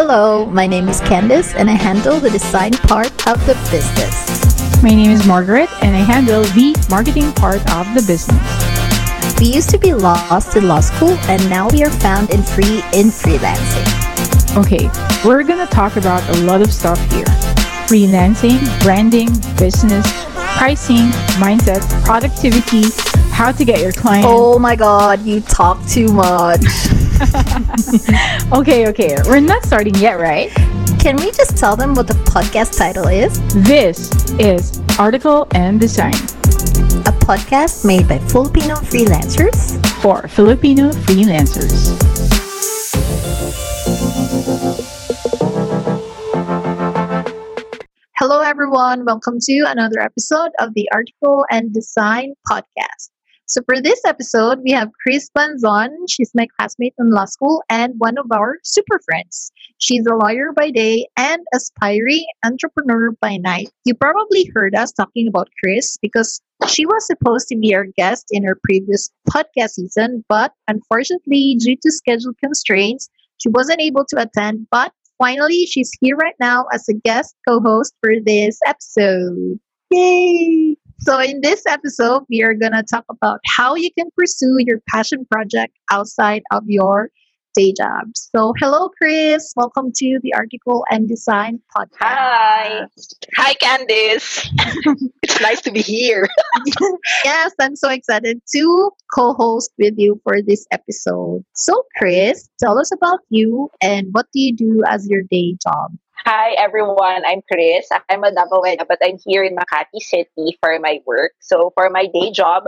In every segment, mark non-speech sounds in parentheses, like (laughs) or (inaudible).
Hello, my name is Candice and I handle the design part of the business. My name is Margaret and I handle the marketing part of the business. We used to be lost in law school and now we are found in free in freelancing. Okay, we're gonna talk about a lot of stuff here freelancing, branding, business, pricing, mindset, productivity, how to get your clients. Oh my god, you talk too much. (laughs) okay, okay, we're not starting yet, right? Can we just tell them what the podcast title is? This is Article and Design, a podcast made by Filipino freelancers for Filipino freelancers. Hello, everyone. Welcome to another episode of the Article and Design podcast. So, for this episode, we have Chris Banzon. She's my classmate in law school and one of our super friends. She's a lawyer by day and aspiring entrepreneur by night. You probably heard us talking about Chris because she was supposed to be our guest in our previous podcast season, but unfortunately, due to schedule constraints, she wasn't able to attend. But finally, she's here right now as a guest co host for this episode. Yay! So, in this episode, we are going to talk about how you can pursue your passion project outside of your day job. So, hello, Chris. Welcome to the Article and Design podcast. Hi. Hi, Candice. (laughs) it's nice to be here. (laughs) yes, I'm so excited to co host with you for this episode. So, Chris, tell us about you and what do you do as your day job? Hi, everyone. I'm Chris. I'm a Davaoena, but I'm here in Makati City for my work. So, for my day job,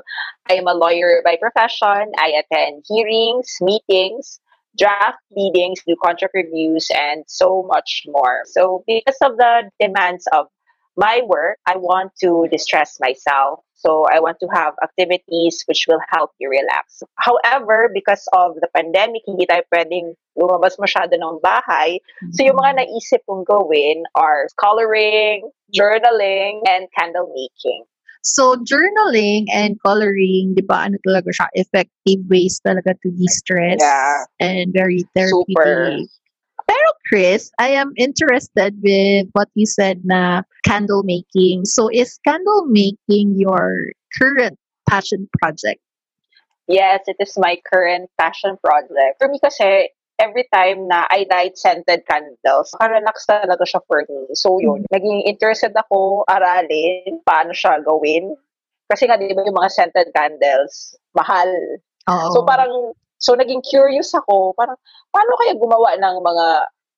I am a lawyer by profession. I attend hearings, meetings, draft pleadings, do contract reviews, and so much more. So, because of the demands of my work, I want to distress myself. So, I want to have activities which will help you relax. However, because of the pandemic, hindi tayo pwedeng lumabas masyado ng bahay. So, yung mga naisip kong gawin are coloring, journaling, and candle making. So, journaling and coloring, di ba, ano talaga siya, effective ways talaga to de-stress Yeah. and very therapeutic. Super. Pero Chris, I am interested with what you said na candle making. So, is candle making your current passion project? Yes, it is my current passion project. For me kasi, every time na I light scented candles, relax talaga siya for me. So yun, naging interested ako aralin paano siya gawin. Kasi nga, di ba yung mga scented candles, mahal. Oo. So parang, so naging curious ako, parang, paano kaya gumawa ng mga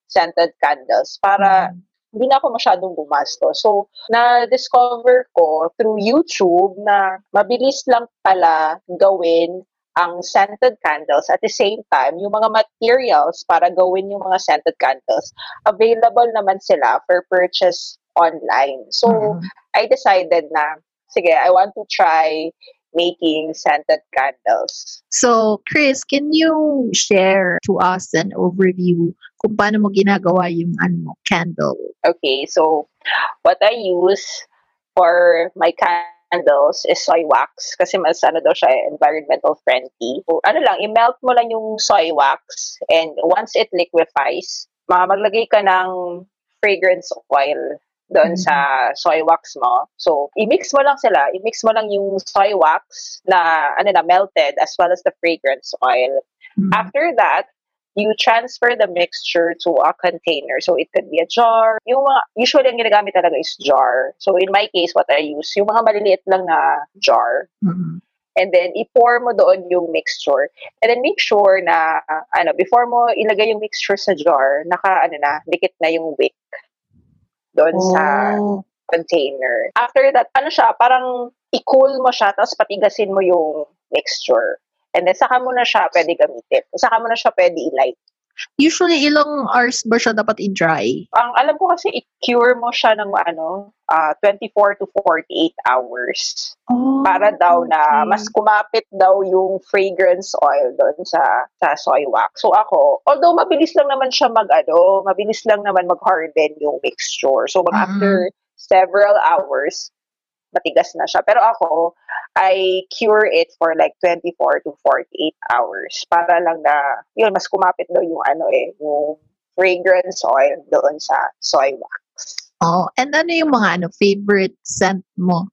scented candles para hindi na ako masyadong gumasto. So, na-discover ko through YouTube na mabilis lang pala gawin ang scented candles at the same time, yung mga materials para gawin yung mga scented candles, available naman sila for purchase online. So, Mhm. I decided na, sige, I want to try making scented candles. So, Chris, can you share to us an overview kung paano mo ginagawa yung ano candle? Okay, so what I use for my candles is soy wax kasi mas ano daw siya environmental friendly. So, ano lang, i-melt mo lang yung soy wax and once it liquefies, ma- maglagay ka ng fragrance oil doon Mhm. sa soy wax mo. So, i-mix mo lang sila. I-mix mo lang yung soy wax na ano na melted as well as the fragrance oil. Mhm. After that, you transfer the mixture to a container. So it could be a jar. Yung mga, usually ang ginagamit talaga is jar. So in my case, what I use, yung mga maliliit lang na jar. Mhm. And then, i-pour mo doon yung mixture. And then make sure na, uh, ano, before mo ilagay yung mixture sa jar, naka, ano na, dikit na yung wick doon sa Oh. container. After that, ano siya, parang i-cool mo siya, tapos patigasin mo yung mixture. And then, saka mo na siya pwede gamitin. Saka mo na siya pwede i-light. Usually, ilang hours ba siya dapat i-dry? Ang alam ko kasi, i-cure mo siya ng ano, ah, 24 to 48 hours. Oh, Para daw na okay. mas kumapit daw yung fragrance oil doon sa sa soy wax. So ako, although mabilis lang naman siya mag ano, mabilis lang naman mag-harden yung mixture. So Mhm. mga after several hours, matigas na siya. Pero ako, I cure it for like 24 to 48 hours para lang na, yun, mas kumapit daw yung ano eh, yung fragrance oil doon sa soy wax. Oh, and ano yung mga ano, favorite scent mo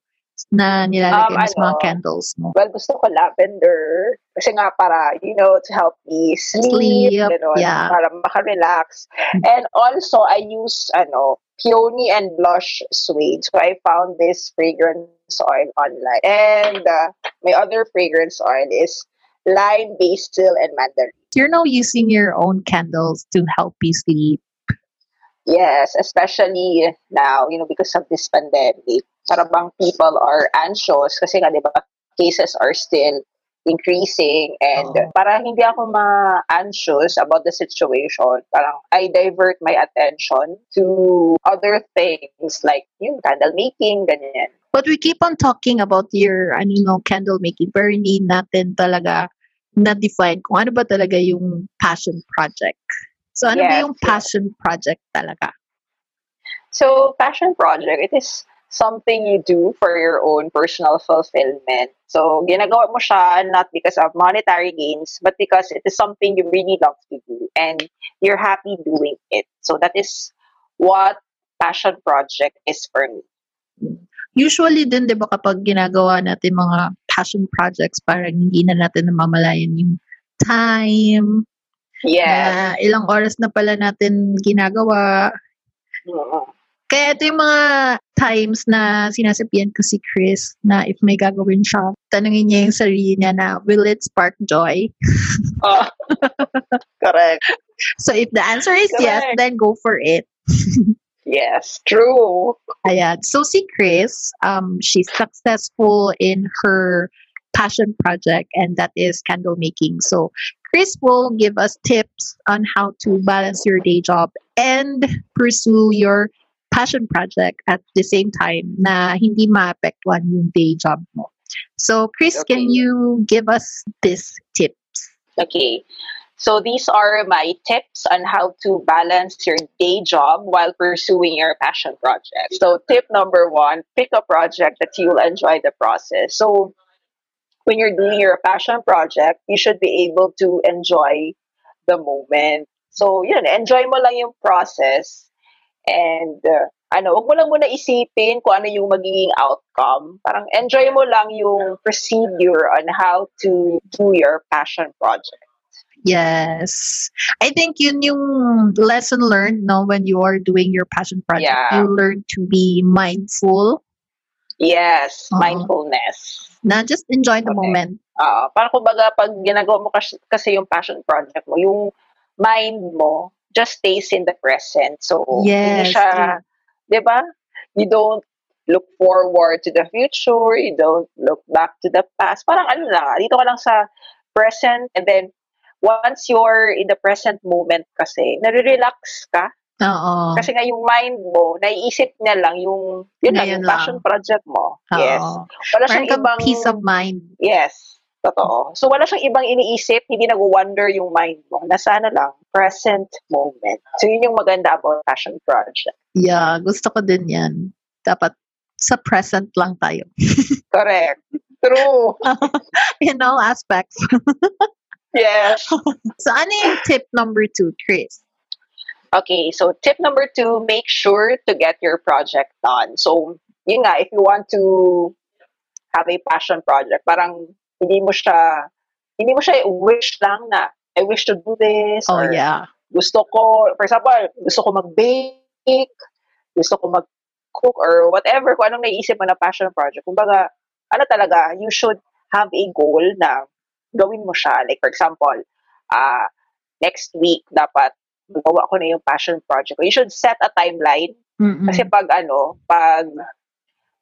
na nilalagay Um, mo sa mga ano, candles mo? Well, gusto ko lavender. Kasi nga para, you know, to help me sleep, Sleep, ganun, yeah. para makarelax. And also, I use, ano, peony and blush suede. So, I found this fragrance oil online. And uh, my other fragrance oil is lime, basil, and mandarin. You're now using your own candles to help you sleep. Yes, especially now, you know, because of this pandemic. Para bang people are anxious kasi nga, di ba, cases are still increasing and Oo. para hindi ako ma-anxious about the situation, parang I divert my attention to other things like yung candle making, ganyan. But we keep on talking about your ano, you know, candle making pero hindi natin talaga na-define kung ano ba talaga yung passion project. So ano ba Yes, yung yes. passion project talaga? So, passion project, it is something you do for your own personal fulfillment. So, ginagawa mo siya not because of monetary gains, but because it is something you really love to do and you're happy doing it. So, that is what passion project is for me. Usually din 'di ba kapag ginagawa natin mga passion projects parang hindi na natin namamalayan yung time, na ilang oras na pala natin ginagawa. Mm. Kaya ito yung mga times na sinasabihan ko si Chris na if may gagawin siya, tanungin niya yung sarili niya na, will it spark joy? Oh. (laughs) Correct. So if the answer is yes, then go for it. (laughs) Yes, true. Ayan. So si Chris, um, she's successful in her passion project and that is candle making. So Chris will give us tips on how to balance your day job and pursue your passion project at the same time na hindi maapektuhan yung day job mo. So Chris, can you give us this tips? Okay. So these are my tips on how to balance your day job while pursuing your passion project. So tip number one, pick a project that you'll enjoy the process. So when you're doing your passion project, you should be able to enjoy the moment. So yun, enjoy mo lang yung process and uh, ano, wag mo lang muna isipin kung ano yung magiging outcome. Parang enjoy mo lang yung procedure on how to do your passion project. Yes. I think yun yung lesson learned no when you are doing your passion project. Yeah. You learn to be mindful, Yes, Oo. mindfulness. na just enjoy the Okay. moment. Ah, parang kumbaga pag ginagawa mo kasi, kasi yung passion project mo, yung mind mo just stays in the present. So, hindi Yes, siya, 'di ba? You don't look forward to the future, you don't look back to the past. Parang ano lang, dito ka lang sa present and then once you're in the present moment kasi, nare-relax ka Oo. kasi nga yung mind mo, naiisip niya lang yung yun lang, yung passion lang. project mo. Yes. Oo. Wala Parang siyang ibang peace of mind. Yes. Totoo. So, wala siyang ibang iniisip, hindi nag-wonder yung mind mo. Nasana lang, present moment. So, yun yung maganda about passion project. Yeah, gusto ko din yan. Dapat sa present lang tayo. (laughs) Correct. True. (laughs) In all aspects. (laughs) Yes. So ano yung tip number two, Chris? Okay, so tip number two, make sure to get your project done. So, yun nga, if you want to have a passion project, parang hindi mo siya, hindi mo siya wish lang na, I wish to do this, Oh or yeah. gusto ko, for example, gusto ko mag-bake, gusto ko mag-cook, or whatever, kung anong naiisip mo na passion project. Kumbaga, ano talaga, you should have a goal na gawin mo siya. Like, for example, ah next week, dapat magawa ko na yung passion project ko. You should set a timeline. Mm-mm. Kasi pag ano, pag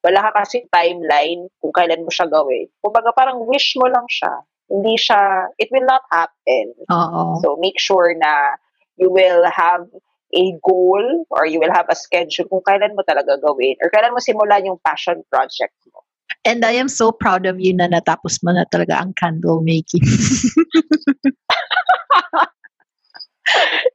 wala ka kasi timeline kung kailan mo siya gawin. Kumbaga, parang wish mo lang siya. Hindi siya, it will not happen. Oo. So make sure na you will have a goal or you will have a schedule kung kailan mo talaga gawin or kailan mo simulan yung passion project mo. And I am so proud of you na natapos mo na talaga ang candle making. (laughs)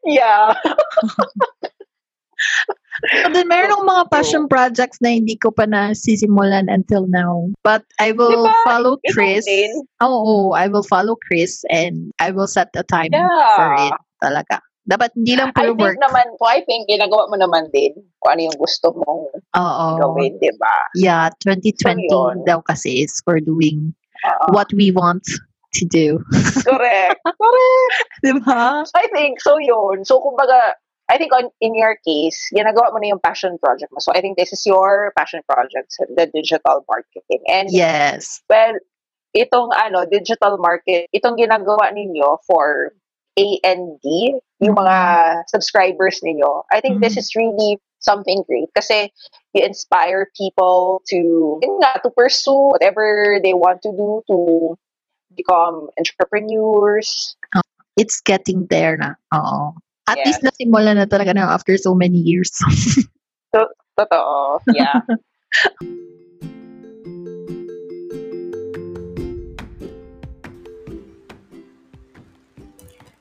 Yeah. (laughs) But then meron akong mga passion projects na hindi ko pa nasisimulan until now. But I will Diba? follow Chris. Oo, I will follow Chris and I will set a time Yeah. for it talaga. Dapat hindi lang I puro think work. naman, so I think ginagawa mo naman din kung ano yung gusto mong Oo. gawin, di ba? Yeah, 2020 So, daw kasi is for doing Oo. what we want to do. Correct. (laughs) Correct. Diba? So I think, so yun. So kumbaga, I think on, in your case, ginagawa mo na yung passion project mo. So I think this is your passion project, the digital marketing. And Yes. well, itong ano, digital market, itong ginagawa ninyo for and yung mga subscribers ninyo, I think this Mhm. is really something great kasi you inspire people to nga, to pursue whatever they want to do to become entrepreneurs. It's getting there na. Oo. At Yes. least nasimula na talaga na after so many years. (laughs) Totoo. Yeah. (laughs)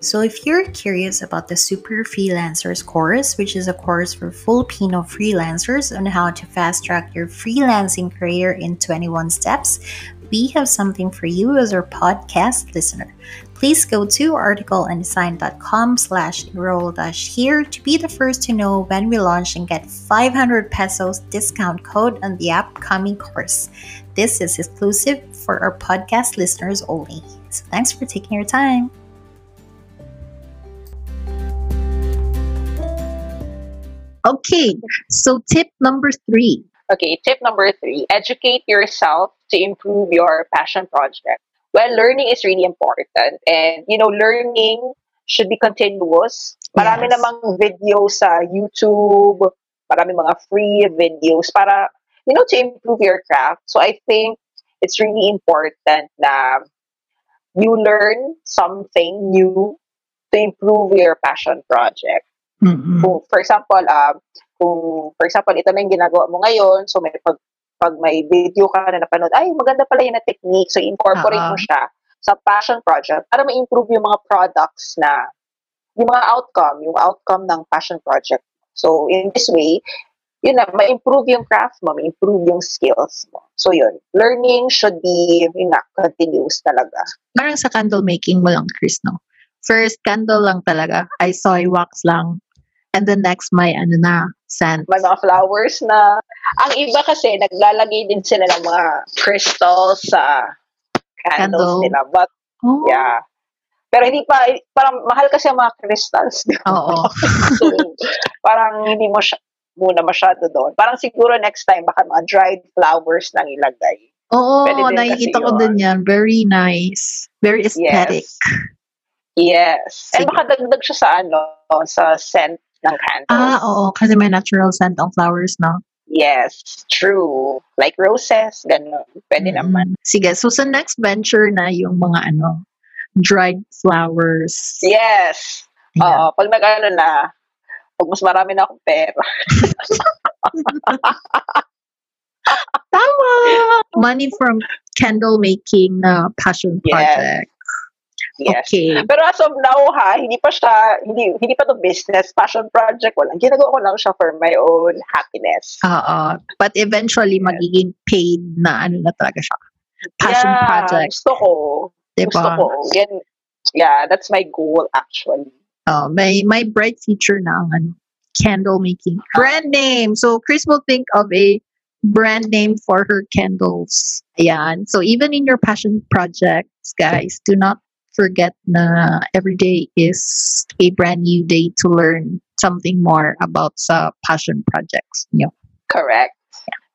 So, if you're curious about the Super Freelancers course, which is a course for Filipino freelancers on how to fast track your freelancing career in 21 steps, we have something for you as our podcast listener. Please go to articleanddesign.com slash enroll dash here to be the first to know when we launch and get 500 pesos discount code on the upcoming course. This is exclusive for our podcast listeners only. So thanks for taking your time. Okay. So tip number three. Okay, tip number three educate yourself to improve your passion project. Well, learning is really important. And, you know, learning should be continuous. Marami Yes. namang videos sa YouTube, marami mga free videos para, you know, to improve your craft. So I think it's really important na you learn something new to improve your passion project Mm-mm. kung for example, um, kung for example, ito na yung ginagawa mo ngayon, so may pag, pag may video ka na napanood, ay, maganda pala yun na technique. So, incorporate mo Oo. siya sa passion project para ma-improve yung mga products na, yung mga outcome, yung outcome ng passion project. So, in this way, yun na, ma-improve yung craft mo, ma-improve yung skills mo. So, yun. Learning should be, yun na, continuous talaga. Parang sa candle making mo lang, Chris, no? First, candle lang talaga. I soy wax lang. And the next, may ano na, sand. may mga flowers na ang iba kasi naglalagay din sila ng mga crystals sa candles Candle. nila but Oh, yeah pero hindi pa parang mahal kasi ang mga crystals di ba? Oo. (laughs) so, parang hindi mo siya muna masyado doon parang siguro next time baka mga dried flowers nang ilagay Oo, nakikita ko din yan. Very nice. Very aesthetic. yes and Sige. baka dagdag siya sa ano sa scent ng candles Ah, oo. Kasi may natural scent ang flowers, no? yes true like roses ganun pwede naman Mm. Sige. So, sa next venture na yung mga ano, dried flowers. yes Ayan. Oo, pag nag-ano na, pag mas marami na akong pera. (laughs) Tama! Money from candle making na passion Yes. project. Yes. Okay. Pero as of now ha, hindi pa siya, hindi, hindi pa to business, passion project ko lang. Ginagawa ko lang siya for my own happiness. Oo. But eventually, magiging paid na ano na talaga siya. Passion yeah, project. Gusto ko. Diba? Gusto ko. Yan, yeah, that's my goal actually. Oh, may, may bright future na ang ano, candle making. Brand name. So, Chris will think of a brand name for her candles. Ayan. So, even in your passion projects, guys, do not forget na every day is a brand new day to learn something more about sa passion projects niyo. Correct.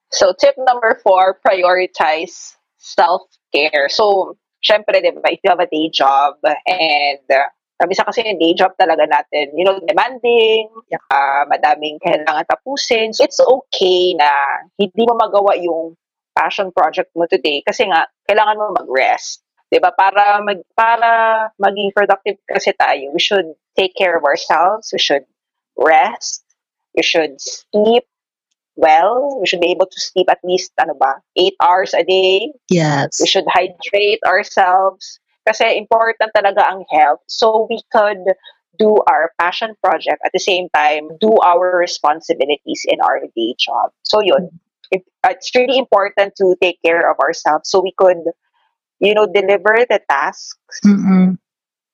So, tip number four, prioritize self-care. So, syempre, di ba, if you have a day job and uh, Kabisa kasi yung day job talaga natin, you know, demanding, uh, madaming kailangan tapusin. So, it's okay na hindi mo magawa yung passion project mo today kasi nga, kailangan mo mag-rest. 'Di ba Para, mag, para maging productive kasi tayo, we should take care of ourselves, we should rest, we should sleep well, we should be able to sleep at least, ano ba, 8 hours a day, Yes. we should hydrate ourselves. Kasi important talaga ang health. So we could do our passion project at the same time do our responsibilities in our day job. So yun. It, it's really important to take care of ourselves so we could you know deliver the tasks Mm-mm.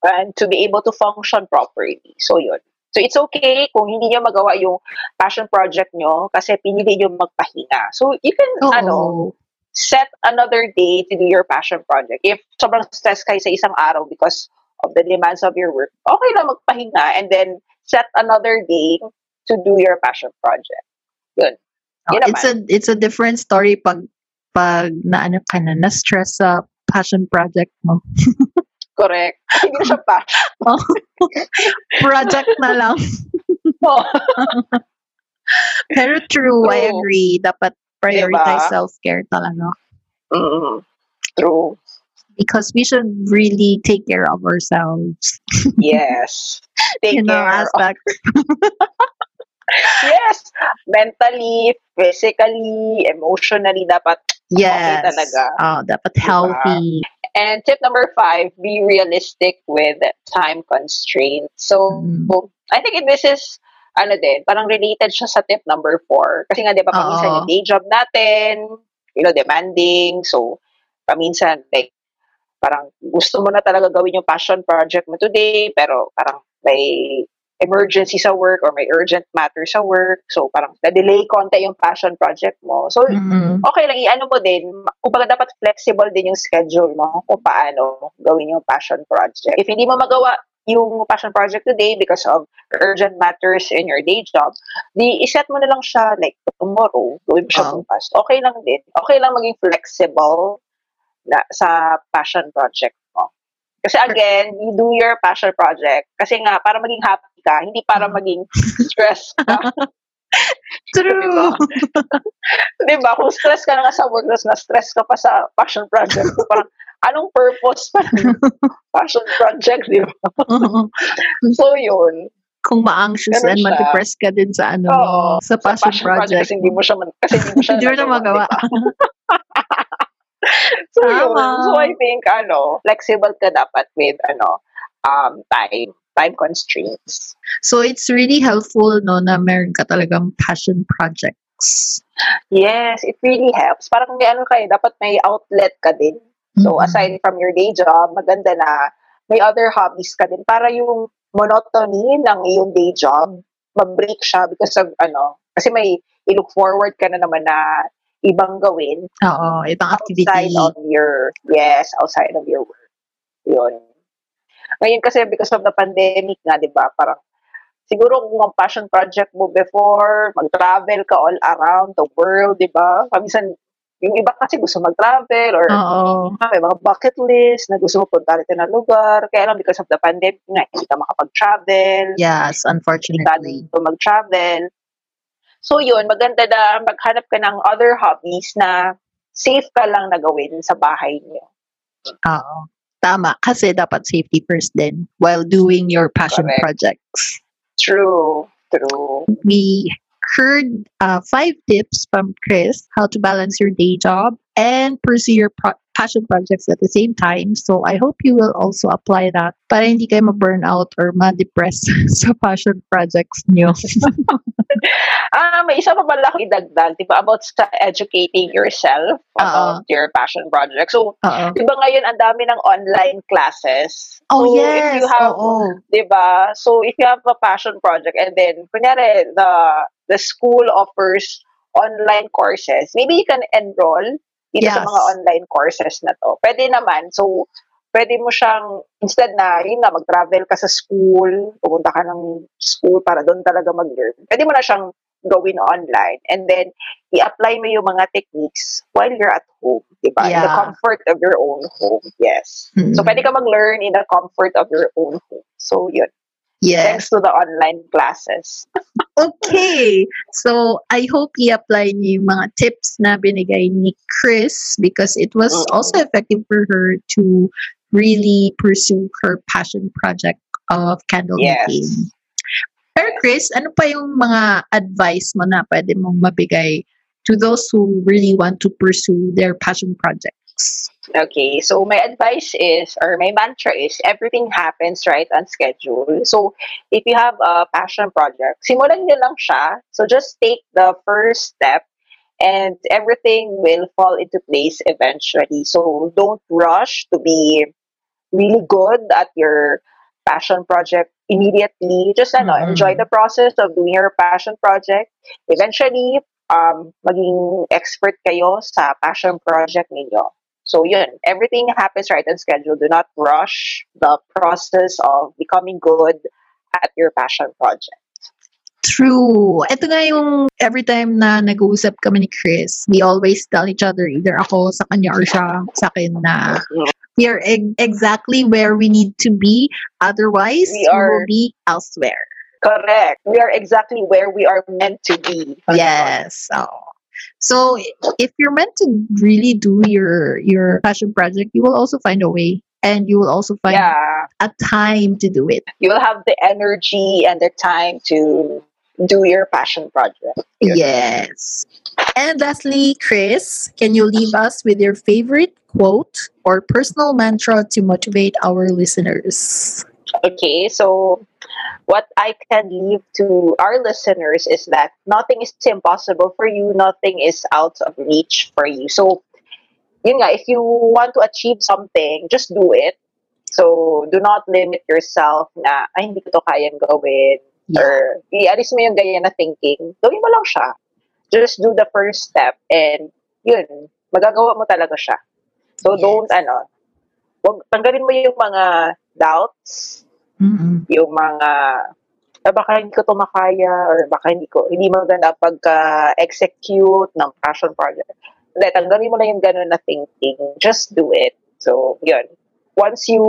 and to be able to function properly. So yun. So it's okay kung hindi nyo magawa yung passion project nyo kasi pinili nyo magpahinga. So you can, Oo. ano, set another day to do your passion project. If sobrang stress kayo sa isang araw because of the demands of your work, okay lang magpahinga and then set another day to do your passion project. Yun. Oh, Yun it's a it's a different story pag pag naano ka na na stress sa passion project mo. (laughs) Correct. Hindi na siya passion. (laughs) project na lang. (laughs) Oh. Pero true, I True. agree. Dapat prioritize Diba? self-care talaga. Mm, true. Because we should really take care of ourselves. Yes. Take in care of aspects. Yes, mentally, physically, emotionally, dapat Yes. talaga. Oh, dapat Diba? healthy. And tip number five, be realistic with time constraints. So, Mm. I think this is, ano din, parang related siya sa tip number four. Kasi nga, di ba, paminsan Oo. yung day job natin, you know, demanding. So, paminsan, like, parang gusto mo na talaga gawin yung passion project mo today, pero parang may emergency sa work or may urgent matter sa work. So, parang na-delay konti yung passion project mo. So, Mm. okay lang, i-ano mo din, kumbaga dapat flexible din yung schedule mo kung paano gawin yung passion project. If hindi mo magawa yung passion project today because of urgent matters in your day job, di iset mo na lang siya like tomorrow, gawin mo siya Oo. bukas. Okay lang din. Okay lang maging flexible na, sa passion project mo. Kasi again, you do your passion project kasi nga para maging happy ka, hindi para Mm. maging stressed ka. (laughs) True. Di ba? (laughs) Kung stress ka na nga sa work, tapos na-stress ka pa sa passion project, so parang, anong purpose pa ng (laughs) passion project, di ba? So, yun. Kung ma-anxious and ma-depress ka din sa ano Oo. sa passion, project. Kasi hindi mo siya, man- kasi hindi mo siya Hindi mo siya magawa. di ba? so, yun. Tama. So, I think, ano, flexible ka dapat with, ano, um, time, time constraints. So it's really helpful no na meron ka talagang passion projects. Yes, it really helps. Parang may ano kayo, dapat may outlet ka din. So, Mhm. aside from your day job, maganda na may other hobbies ka din para yung monotony ng iyong day job, mag-break siya because of ano, kasi may i-look forward ka na naman na ibang gawin Oo, ibang activity. outside of your, yes, outside of your work. Yun. Ngayon kasi because of the pandemic nga, di ba, parang siguro kung ang passion project mo before, mag-travel ka all around the world, di ba? Paminsan, yung iba kasi gusto mag-travel or Oo. may mga bucket list na gusto mo punta rin na lugar. Kaya lang because of the pandemic nga, hindi ka makapag-travel. Yes, Hindi ka unfortunately. mag-travel. So yun, maganda na maghanap ka ng other hobbies na safe ka lang na gawin sa bahay niyo. Oo. Tama. Kasi dapat safety first din while doing your passion Correct. projects. True. True. We heard uh, five tips from Chris how to balance your day job and pursue your pro- passion projects at the same time. So I hope you will also apply that para hindi kayo ma-burn out or ma-depress (laughs) sa passion projects nyo. (laughs) Ah, may isa pa pala akong idagdag, di ba, about sa educating yourself about your passion project. So, di ba ngayon ang dami ng online classes? Oh, so, yes. If you have, di ba? So, if you have a passion project and then, kunyari, the, the school offers online courses, maybe you can enroll dito sa Yes. mga online courses na to. Pwede naman. So, pwede mo siyang, instead na, yun nga, mag-travel ka sa school, pupunta ka ng school para doon talaga mag-learn. Pwede mo na siyang gawin online. And then, i-apply mo yung mga techniques while you're at home. Diba? In the Yeah. comfort of your own home. Yes. Mm. So, pwede ka mag-learn in the comfort of your own home. So, yun. Yes. Thanks to the online classes. (laughs) Okay. So, I hope i-apply niyo yung mga tips na binigay ni Chris because it was Oo. also effective for her to really pursue her passion project of candle Yes. making. Pero Chris, ano pa yung mga advice mo na pwede mong mabigay to those who really want to pursue their passion projects? Okay, so my advice is, or my mantra is, everything happens right on schedule. So, if you have a passion project, simulan nyo lang siya. So, just take the first step and everything will fall into place eventually. So, don't rush to be really good at your passion project immediately. Just ano, Mhm. enjoy the process of doing your passion project. Eventually, um, maging expert kayo sa passion project ninyo. So yun, everything happens right on schedule. Do not rush the process of becoming good at your passion project. True. Ito nga yung every time na nag-uusap kami ni Chris, we always tell each other, either ako sa kanya or siya sa akin na mm-hmm. we are e- exactly where we need to be. Otherwise, We we, are- will be elsewhere. Correct. We are exactly where we are meant to be. Yes. So, so if you're meant to really do your your passion project, you will also find a way, and you will also find Yeah. a time to do it. You will have the energy and the time to do your passion project. Yes. And lastly, Chris, can you leave us with your favorite quote or personal mantra to motivate our listeners? Okay, so what I can leave to our listeners is that nothing is impossible for you, nothing is out of reach for you. So, yun nga, if you want to achieve something, just do it. So, do not limit yourself na, ay, hindi ko to kayang gawin. Or, ialis mo yung ganyan na thinking. Gawin mo lang siya. Just do the first step and, yun, magagawa mo talaga siya. So, Yes. don't, ano, wag, tanggalin mo yung mga doubts, Mm-mm. yung mga ah, baka hindi ko to makaya or baka hindi ko hindi maganda pagka-execute ng passion project. Hindi, tanggalin mo na yung gano'n na thinking. Just do it. So, yun. Once you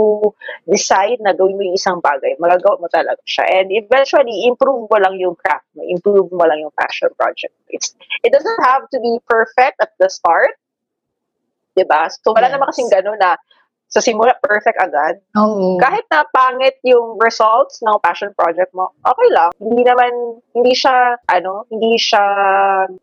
decide na gawin mo yung isang bagay, magagawa mo talaga siya. And eventually, improve mo lang yung craft mo. Improve mo lang yung passion project. It's, it doesn't have to be perfect at the start. Diba? So, wala Yes. naman kasing gano'n na sa simula perfect agad Oo. kahit na pangit yung results ng passion project mo, okay lang. Hindi naman, hindi siya, ano, hindi siya,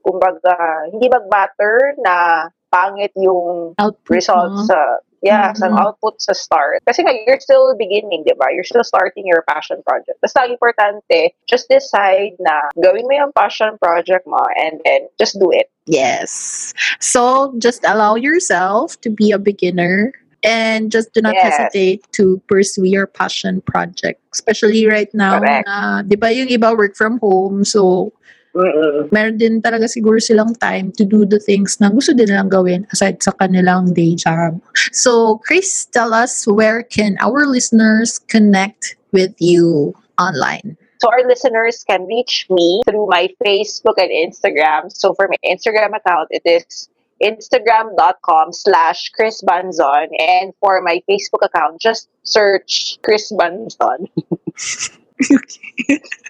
kumbaga, hindi mag-matter na pangit yung Output results mo. sa, yeah, sa Mhm. output sa start. Kasi nga, you're still beginning, di ba? You're still starting your passion project. Basta ang importante, just decide na gawin mo yung passion project mo and then just do it. Yes. So just allow yourself to be a beginner and just do not Yes. hesitate to pursue your passion project. Especially right now Correct. na, di ba yung iba work from home, so Mm-mm. meron din talaga siguro silang time to do the things na gusto din nilang gawin aside sa kanilang day job. So, Chris, tell us where can our listeners connect with you online? So our listeners can reach me through my Facebook and Instagram. So for my Instagram account, it is instagram.com slash Chris Banzon. And for my Facebook account, just search Chris Banzon. (laughs)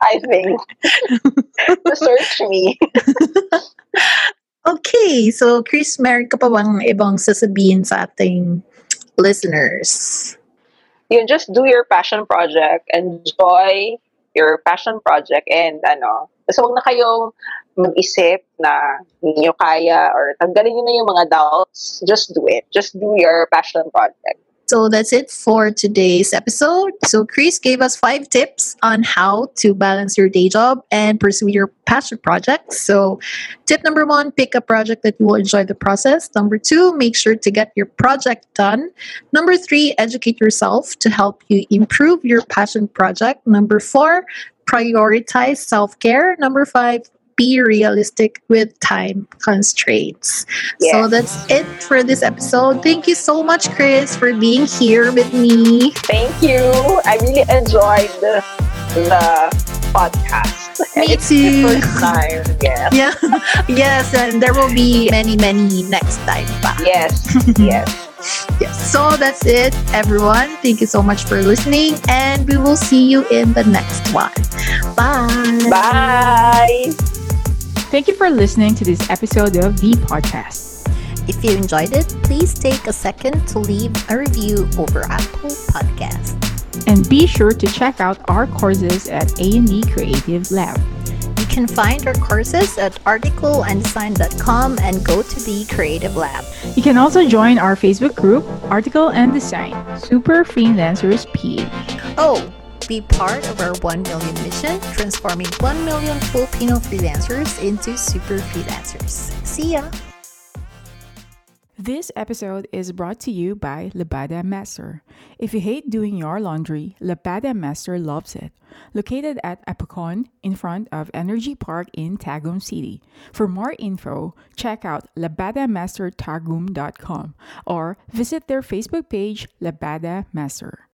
I think. search me. (laughs) Okay, so Chris, meron ka pa bang ibang sasabihin sa ating listeners? You just do your passion project, enjoy your passion project, and ano, so wag na kayong mag-isip na hindi kaya or tanggalin nyo na yung mga doubts. Just do it. Just do your passion project. So that's it for today's episode. So Chris gave us five tips on how to balance your day job and pursue your passion projects. So tip number one, pick a project that you will enjoy the process. Number two, make sure to get your project done. Number three, educate yourself to help you improve your passion project. Number four, prioritize self-care. Number five, be realistic with time constraints. So that's it for this episode. Thank you so much, Chris, for being here with me. Thank you. I really enjoyed the, the podcast. Me it's the too. first time. Yes. (laughs) Yeah. yes, and there will be many, many next time. Pa. Yes. (laughs) Yes. Yes. So that's it, everyone. Thank you so much for listening, and we will see you in the next one. Bye. Bye. Thank you for listening to this episode of the podcast. If you enjoyed it, please take a second to leave a review over Apple Podcast. And be sure to check out our courses at A&D Creative Lab. You can find our courses at articleanddesign.com and go to the Creative Lab. You can also join our Facebook group, Article and Design, Super Freelancers PH. Oh, be part of our 1 million mission, transforming 1 million Filipino freelancers into super freelancers. See ya! This episode is brought to you by Labada Master. If you hate doing your laundry, Labada Master loves it. Located at Epicon in front of Energy Park in Tagum City. For more info, check out labadamastertagum.com or visit their Facebook page, Labada Master.